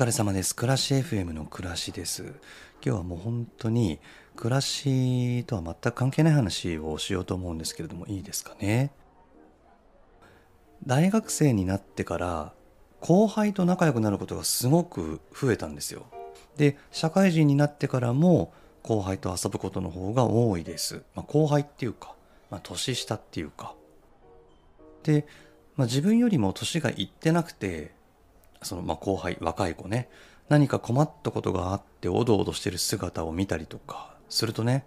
疲れ様です。暮らし FM の暮らしです。今日はもう本当に暮らしとは全く関係ない話をしようと思うんですけれどもいいですかね？大学生になってから後輩と仲良くなることがすごく増えたんですよ。で、社会人になってからも後輩と遊ぶことの方が多いです。まあ、後輩っていうか、まあ、年下っていうか。で、まあ、自分よりも年がいってなくてそのまあ後輩若い子ね。何か困ったことがあっておどおどしてる姿を見たりとかするとね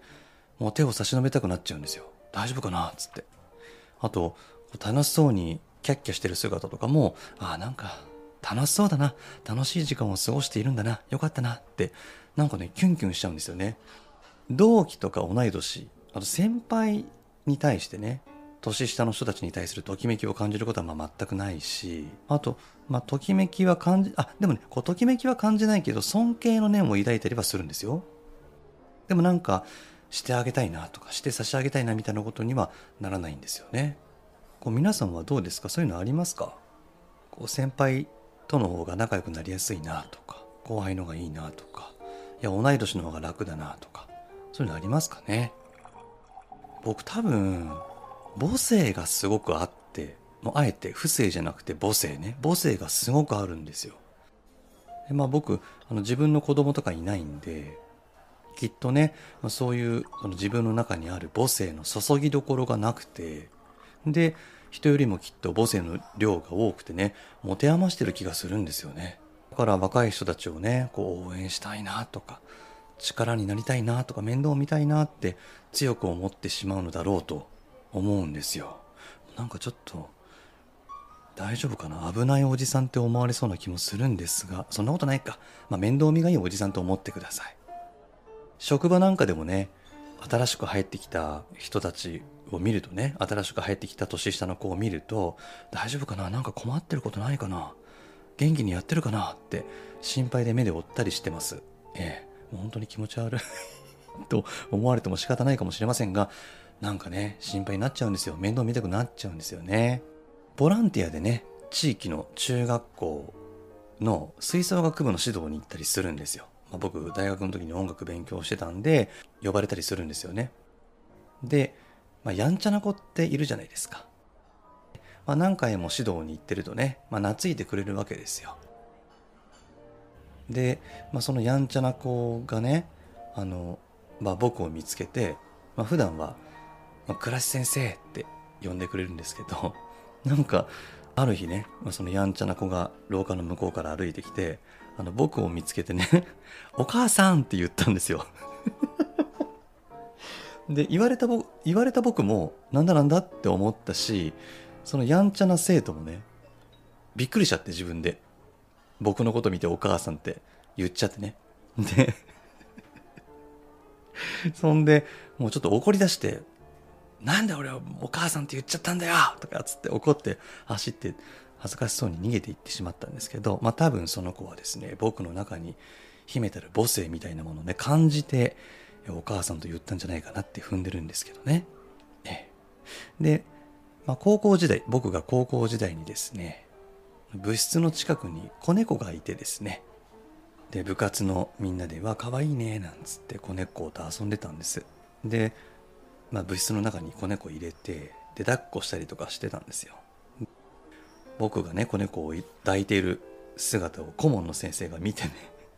もう手を差し伸べたくなっちゃうんですよ。大丈夫かなつって。あと楽しそうにキャッキャしてる姿とかもああなんか楽しそうだな。楽しい時間を過ごしているんだな。よかったな。ってなんかねキュンキュンしちゃうんですよね。同期とか同い年あと先輩に対してね年下の人たちに対するときめきを感じることはまあ全くないしあと、まあ、ときめきは感じあでもねこうときめきは感じないけど尊敬の念を抱いたりはするんですよ。でもなんかしてあげたいなとかして差し上げたいなみたいなことにはならないんですよね。こう皆さんはどうですか？そういうのありますか？こう先輩との方が仲良くなりやすいなとか後輩の方がいいなとかいや同い年の方が楽だなとかそういうのありますかね？僕多分母性がすごくあってもうあえて不正じゃなくて母性ね。母性がすごくあるんですよ。でまあ僕あの自分の子供とかいないんできっとねまそういうその自分の中にある母性の注ぎどころがなくてで人よりもきっと母性の量が多くてね持て余してる気がするんですよね。だから若い人たちをねこう応援したいなとか力になりたいなとか面倒を見たいなって強く思ってしまうのだろうと思うんですよ。なんかちょっと大丈夫かな？危ないおじさんって思われそうな気もするんですがそんなことないか、まあ、面倒見がいいおじさんと思ってください。職場なんかでもね新しく入ってきた人たちを見るとね新しく入ってきた年下の子を見ると大丈夫かな？なんか困ってることないかな？元気にやってるかな？って心配で目で追ったりしてます。ええ。もう本当に気持ち悪い と思われても仕方ないかもしれませんがなんかね心配になっちゃうんですよ。面倒見たくなっちゃうんですよね。ボランティアでね地域の中学校の吹奏楽部の指導に行ったりするんですよ、まあ、僕大学の時に音楽勉強してたんで呼ばれたりするんですよね。で、まあ、やんちゃな子っているじゃないですか、まあ、何回も指導に行ってるとね、まあ、懐いてくれるわけですよ。で、まあ、そのやんちゃな子がねあの、まあ、僕を見つけて、まあ、普段はまあ、倉石先生って呼んでくれるんですけど、なんか、ある日ね、まあ、そのやんちゃな子が廊下の向こうから歩いてきて、あの、僕を見つけてね、お母さんって言ったんですよ。で、言われた僕、言われた僕も、なんだなんだって思ったし、そのやんちゃな生徒もね、びっくりしちゃって自分で。僕のこと見てお母さんって言っちゃってね。で、そんで、もうちょっと怒り出して、なんで俺はお母さんって言っちゃったんだよとかつって怒って走って恥ずかしそうに逃げていってしまったんですけど、まあ多分その子はですね、僕の中に秘めたる母性みたいなものをね、感じてお母さんと言ったんじゃないかなって踏んでるんですけどね。ええ、で、まあ高校時代、僕が高校時代にですね、部室の近くに子猫がいてですね、で、部活のみんなで、わ、可愛いね、なんつって子猫と遊んでたんです。で、まあ、部室の中に子猫入れてで抱っこしたりとかしてたんですよ。僕がね子猫を抱いている姿を顧問の先生が見てね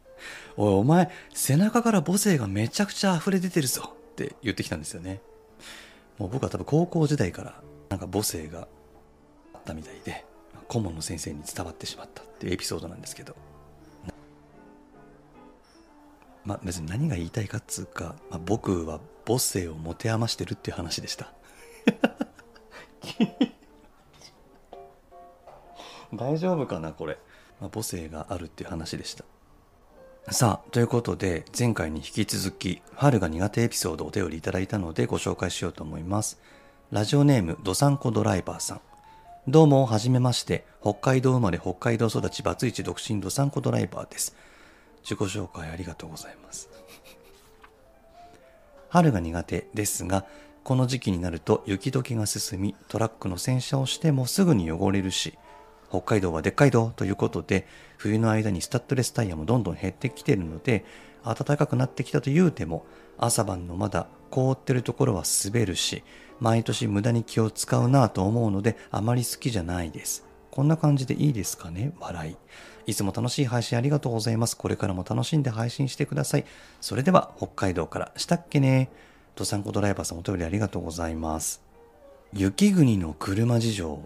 「おいお前背中から母性がめちゃくちゃ溢れ出てるぞ」って言ってきたんですよね。もう僕は多分高校時代からなんか母性があったみたいで顧問の先生に伝わってしまったっていうエピソードなんですけど。まあ別に何が言いたいかっつうか、まあ、僕は母性を持て余してるっていう話でした。大丈夫かなこれ、まあ、母性があるっていう話でした。さあということで前回に引き続き春が苦手エピソードをお便りいただいたのでご紹介しようと思います。ラジオネームドサンコドライバーさん。どうもはじめまして。北海道生まれ北海道育ちバツイチ独身ドサンコドライバーです。自己紹介ありがとうございます。春が苦手ですがこの時期になると雪解けが進みトラックの洗車をしてもすぐに汚れるし北海道はでっかい道ということで冬の間にスタッドレスタイヤもどんどん減ってきているので暖かくなってきたというても朝晩のまだ凍ってるところは滑るし毎年無駄に気を使うなぁと思うのであまり好きじゃないです。こんな感じでいいですかね？笑い。いつも楽しい配信ありがとうございます。これからも楽しんで配信してください。それでは北海道からしたっけね。ドサンコドライバーさんお便りありがとうございます。雪国の車事情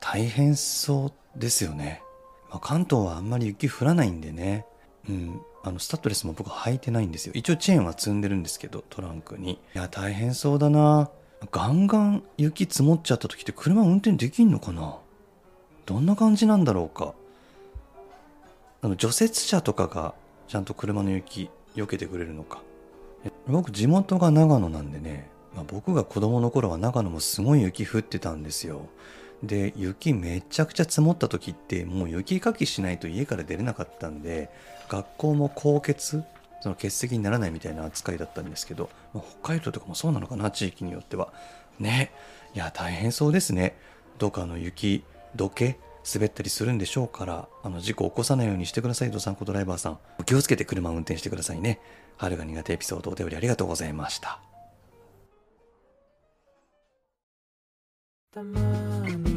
大変そうですよね、まあ、関東はあんまり雪降らないんでね。うんあのスタッドレスも僕履いてないんですよ。一応チェーンは積んでるんですけどトランクに。いや大変そうだな。ガンガン雪積もっちゃった時って車運転できんのかな？どんな感じなんだろうか。あの除雪車とかがちゃんと車の雪避けてくれるのか。僕地元が長野なんでね、まあ、僕が子供の頃は長野もすごい雪降ってたんですよ。で雪めちゃくちゃ積もった時ってもう雪かきしないと家から出れなかったんで学校も高欠その欠席にならないみたいな扱いだったんですけど、まあ、北海道とかもそうなのかな地域によっては。ね。いや大変そうですね。どっかの雪どけ滑ったりするんでしょうからあの事故を起こさないようにしてくださいドサンコドライバーさん。気をつけて車を運転してくださいね。春が苦手エピソードお便りありがとうございました。たまに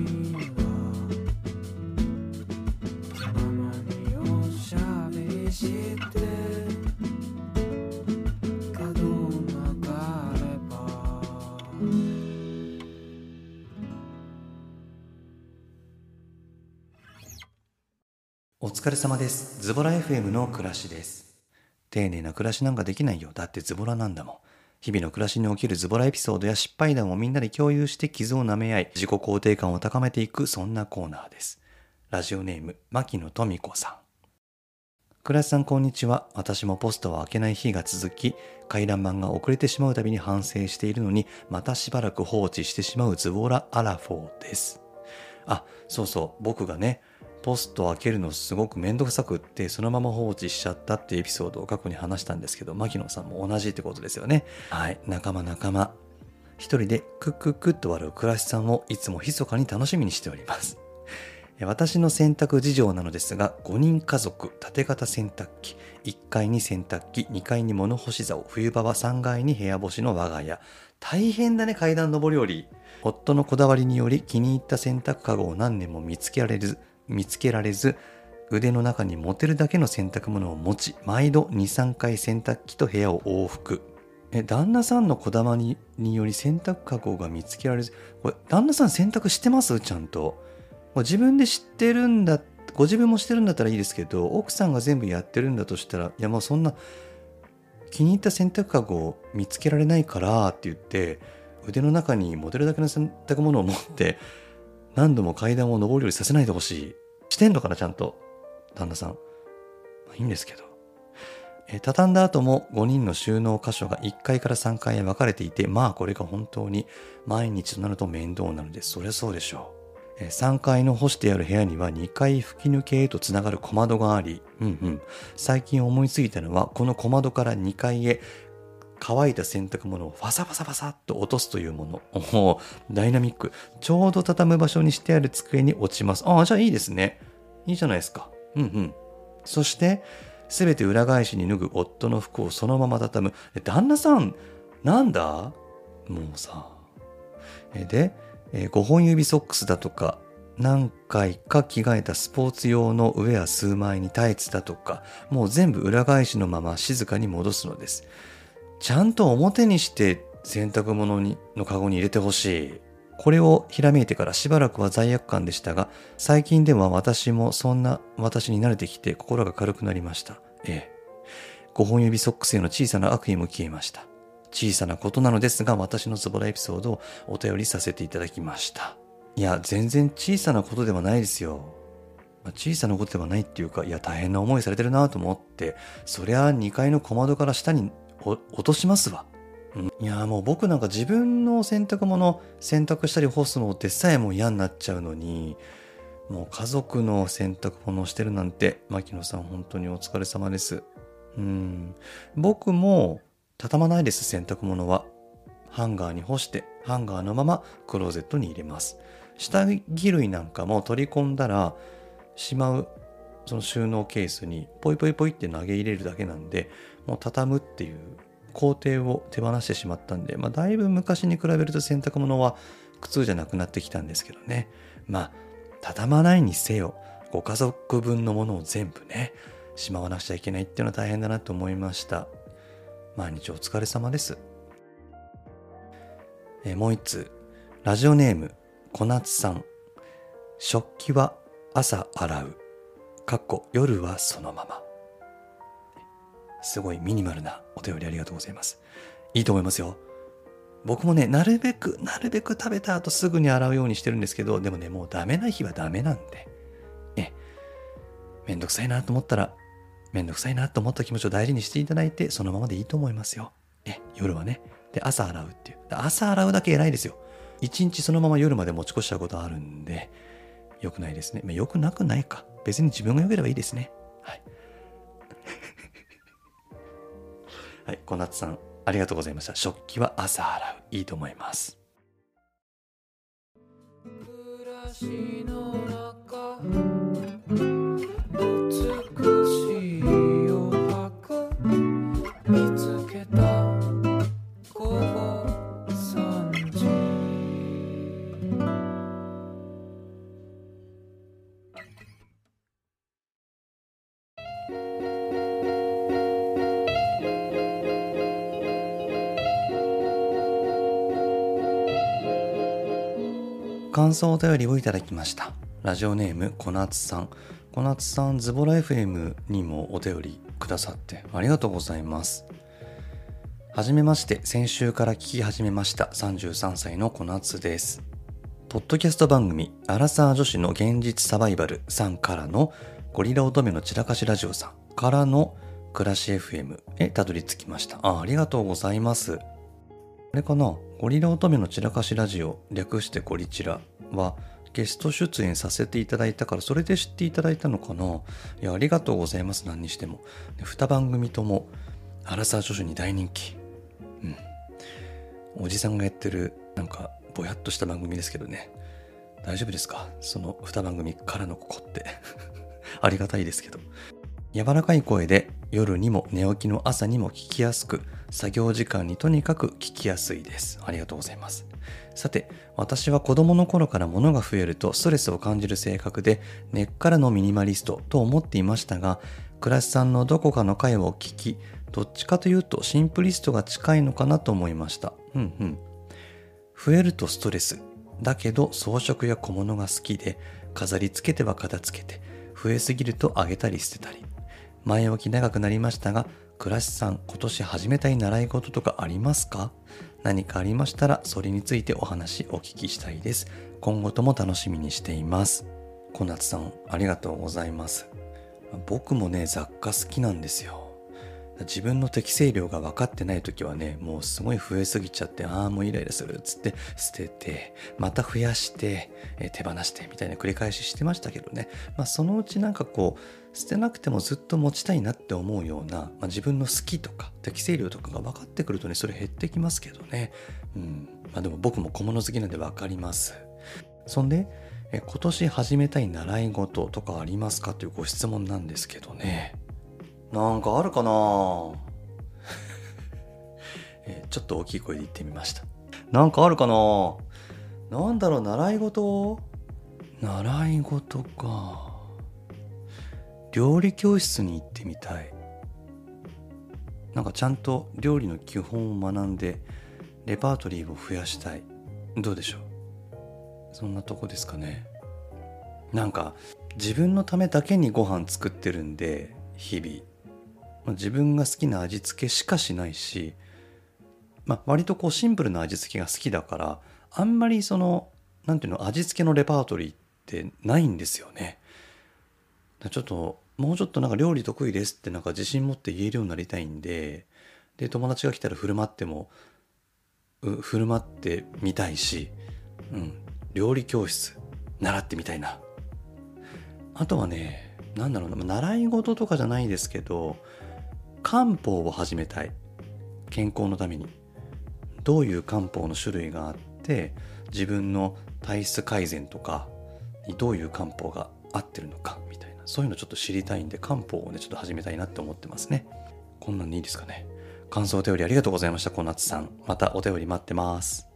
お疲れ様です。ズボラ FM の暮らしです。丁寧な暮らしなんかできないよ。だってズボラなんだもん。日々の暮らしに起きるズボラエピソードや失敗談をみんなで共有して傷を舐め合い自己肯定感を高めていくそんなコーナーです。ラジオネーム牧野富子さん。倉石さんこんにちは。私もポストを開けない日が続き回覧板が遅れてしまうたびに反省しているのにまたしばらく放置してしまうズボラアラフォーです。あそうそう。僕がねポストを開けるのすごくめんどくさくってそのまま放置しちゃったっていうエピソードを過去に話したんですけど牧野さんも同じってことですよね。はい。仲間仲間。一人でクックックッと笑う倉石さんをいつも密かに楽しみにしております。私の洗濯事情なのですが5人家族縦型洗濯機。1階に洗濯機2階に物干し竿冬場は3階に部屋干しの我が家。大変だね階段上り下り。夫のこだわりにより気に入った洗濯かごを何年も見つけられず見つけられず腕の中に持てるだけの洗濯物を持ち毎度23回洗濯機と部屋を往復。え旦那さんのこだわりにより洗濯かごが見つけられずこれ旦那さん洗濯してます？ちゃんと。自分で知ってるんだご自分もしてるんだったらいいですけど奥さんが全部やってるんだとしたらいやもうそんな気に入った洗濯かごを見つけられないからって言って腕の中に持てるだけの洗濯物を持って何度も階段を上り下りさせないでほしい。してんのかなちゃんと旦那さん、まあ、いいんですけど。え畳んだ後も5人の収納箇所が1階から3階へ分かれていてまあこれが本当に毎日となると面倒なのでそりゃそうでしょう。え3階の干してある部屋には2階吹き抜けへとつながる小窓があり、うんうん、最近思いついたのはこの小窓から2階へ乾いた洗濯物をファサファサファサっと落とすというもの。おダイナミック。ちょうど畳む場所にしてある机に落ちます。ああ、じゃあいいですね。いいじゃないですか。うんうん。そして、すべて裏返しに脱ぐ夫の服をそのまま畳む。え旦那さん、なんだ？もうさ。で、え5本指ソックスだとか、何回か着替えたスポーツ用のウェア数枚にタイツだとか、もう全部裏返しのまま静かに戻すのです。ちゃんと表にして洗濯物にのカゴに入れてほしい。これをひらめいてからしばらくは罪悪感でしたが、最近では私もそんな私に慣れてきて心が軽くなりました。ええ。5本指ソックスへの小さな悪意も消えました。小さなことなのですが、私のズボラエピソードをお便りさせていただきました。いや、全然小さなことではないですよ。まあ小さなことではないっていうか、いや、大変な思いされてるなと思って、そりゃ2階の小窓から下に落としますわ。んいや、もう僕なんか自分の洗濯物洗濯したり干すのってさえも嫌になっちゃうのに、もう家族の洗濯物をしてるなんて、牧野さん本当にお疲れ様です。うん。僕も畳まないです、洗濯物は。ハンガーに干して、ハンガーのままクローゼットに入れます。下着類なんかも取り込んだら、しまう、その収納ケースにポイポイポイって投げ入れるだけなんで、もう畳むっていう工程を手放してしまったんで、まあ、だいぶ昔に比べると洗濯物は苦痛じゃなくなってきたんですけどね。まあ、畳まないにせよ、ご家族分のものを全部ね、しまわなくちゃいけないっていうのは大変だなと思いました。毎日お疲れ様です。えもう一通、ラジオネーム、小夏さん。食器は朝洗う。かっこ夜はそのまま。すごいミニマルなお便りありがとうございます。いいと思いますよ。僕もね、なるべく、なるべく食べた後すぐに洗うようにしてるんですけど、でもね、もうダメな日はダメなんで。え、めんどくさいなと思ったら、めんどくさいなと思った気持ちを大事にしていただいて、そのままでいいと思いますよ。え、夜はね。で、朝洗うっていう。朝洗うだけ偉いですよ。一日そのまま夜まで持ち越しちゃうことあるんで、良くないですね。まあ、良くなくないか。別に自分が良ければいいですね。はい。はい、小夏さん、ありがとうございました。食器は朝洗う。いいと思います。暮らしの中感想お便りをいただきました。ラジオネーム、小夏さん。小夏さん、ズボラ FM にもお便りくださってありがとうございます。はじめまして、先週から聞き始めました33歳の小夏です。ポッドキャスト番組、アラサー女子の現実サバイバルさんからのゴリラ乙女の散らかしラジオさんからの暮らし FM へたどり着きました。あありがとうございます。あれかな？ゴリラ乙女の散らかしラジオ略してゴリチラはゲスト出演させていただいたからそれで知っていただいたのかな？いやありがとうございます。何にしても。で2番組ともアラサー女子に大人気。うん。おじさんがやってるなんかぼやっとした番組ですけどね。大丈夫ですか？その2番組からのここって。ありがたいですけど。柔らかい声で夜にも寝起きの朝にも聞きやすく作業時間にとにかく聞きやすいです。ありがとうございます。さて私は子供の頃から物が増えるとストレスを感じる性格で根っからのミニマリストと思っていましたが倉石さんのどこかの回を聞きどっちかというとシンプリストが近いのかなと思いました。うんうん。増えるとストレス。だけど装飾や小物が好きで飾り付けては片付けて増えすぎるとあげたり捨てたり。前置き長くなりましたが倉石さん今年始めたい習い事とかありますか？何かありましたらそれについてお話お聞きしたいです。今後とも楽しみにしています。小夏さんありがとうございます。僕もね雑貨好きなんですよ。自分の適正量が分かってない時はねもうすごい増えすぎちゃってああもうイライラするっつって捨ててまた増やして、え手放してみたいな繰り返ししてましたけどね。まあそのうちなんかこう捨てなくてもずっと持ちたいなって思うような、まあ、自分の好きとか適正量とかが分かってくるとねそれ減ってきますけどね。うん。まあでも僕も小物好きなんで分かります。そんでえ今年始めたい習い事とかありますか？というご質問なんですけどね。なんかあるかな？えちょっと大きい声で言ってみました。なんかあるかな？なんだろう習い事？習い事か。料理教室に行ってみたい。なんかちゃんと料理の基本を学んでレパートリーを増やしたい。どうでしょう？そんなとこですかね。なんか自分のためだけにご飯作ってるんで日々。まあ自分が好きな味付けしかしないし、まあ、割とこうシンプルな味付けが好きだからあんまりそのなんていうの味付けのレパートリーってないんですよね。ちょっともうちょっとなんか料理得意ですってなんか自信持って言えるようになりたいんでで友達が来たら振る舞っても振る舞ってみたいし、うん、料理教室習ってみたいな。あとはねなんだろうな習い事とかじゃないですけど漢方を始めたい。健康のために。どういう漢方の種類があって自分の体質改善とかにどういう漢方が合ってるのかみたいな。そういうのちょっと知りたいんで漢方をねちょっと始めたいなって思ってますね。こんなんでいいですかね。感想お便りありがとうございました小夏さん。またお便り待ってます。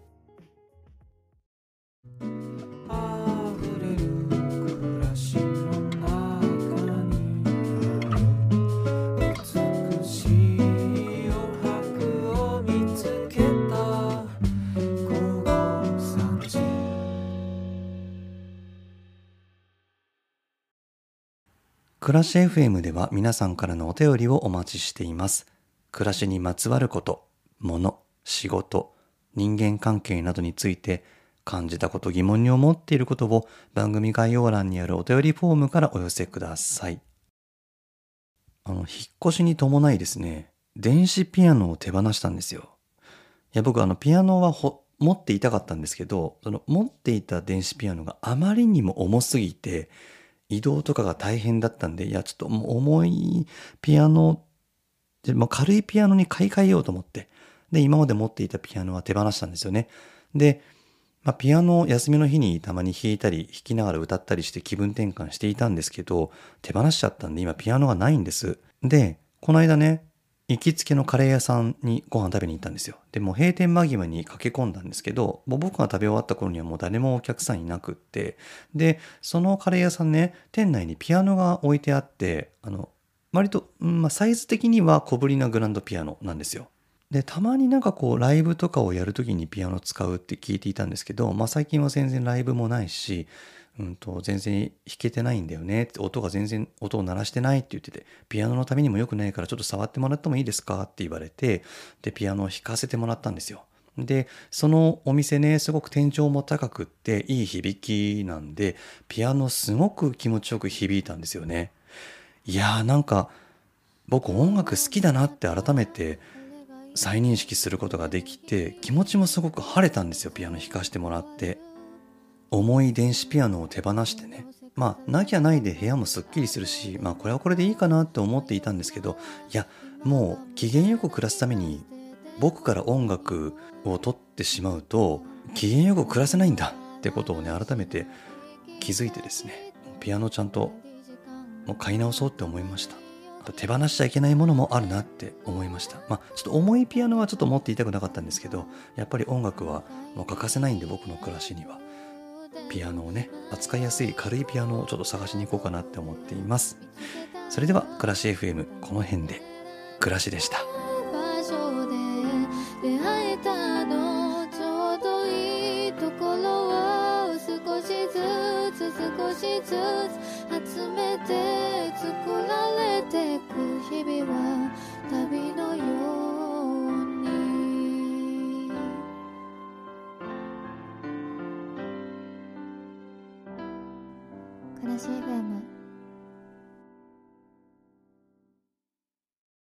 暮らし FM では皆さんからのお便りをお待ちしています。暮らしにまつわること、物、仕事、人間関係などについて感じたこと疑問に思っていることを番組概要欄にあるお便りフォームからお寄せください。あの、引っ越しに伴いですね、電子ピアノを手放したんですよ。いや、僕あの、ピアノはほ持っていたかったんですけど、その持っていた電子ピアノがあまりにも重すぎて、移動とかが大変だったんで、いや、ちょっと重いピアノ、でも、軽いピアノに買い替えようと思って、で、今まで持っていたピアノは手放したんですよね。で、まあ、ピアノを休みの日にたまに弾いたり、弾きながら歌ったりして気分転換していたんですけど、手放しちゃったんで今ピアノがないんです。で、この間ね、行きつけのカレー屋さんにご飯食べに行ったんですよ。でも閉店間際に駆け込んだんですけど、もう僕が食べ終わった頃にはもう誰もお客さんいなくって、で、そのカレー屋さんね、店内にピアノが置いてあって、あの、割と、まあ、サイズ的には小ぶりなグランドピアノなんですよ。で、たまになんかこう、ライブとかをやるときにピアノ使うって聞いていたんですけど、まあ最近は全然ライブもないし、うんと、全然弾けてないんだよね、音が全然音を鳴らしてないって言ってて、ピアノのためにも良くないからちょっと触ってもらってもいいですか？って言われて、で、ピアノを弾かせてもらったんですよ。で、そのお店ね、すごく天井も高くって、いい響きなんで、ピアノすごく気持ちよく響いたんですよね。いやーなんか、僕音楽好きだなって改めて再認識することができて、気持ちもすごく晴れたんですよ、ピアノ弾かしてもらって。重い電子ピアノを手放してね。まあ、なきゃないで部屋もすっきりするし、まあ、これはこれでいいかなって思っていたんですけど、いや、もう、機嫌よく暮らすために、僕から音楽を取ってしまうと、機嫌よく暮らせないんだってことをね、改めて気づいてですね、ピアノちゃんともう買い直そうって思いました。手放しちゃいけないものもあるなって思いました。まあ、ちょっと重いピアノはちょっと持っていたくなかったんですけど、やっぱり音楽はもう欠かせないんで、僕の暮らしには。ピアノをね、扱いやすい軽いピアノをちょっと探しに行こうかなって思っています。それでは、暮らし FM この辺で、暮らしでした。出会えたのちょうどいいところを少しずつ少しずつ集めて作られてく日々は旅のよう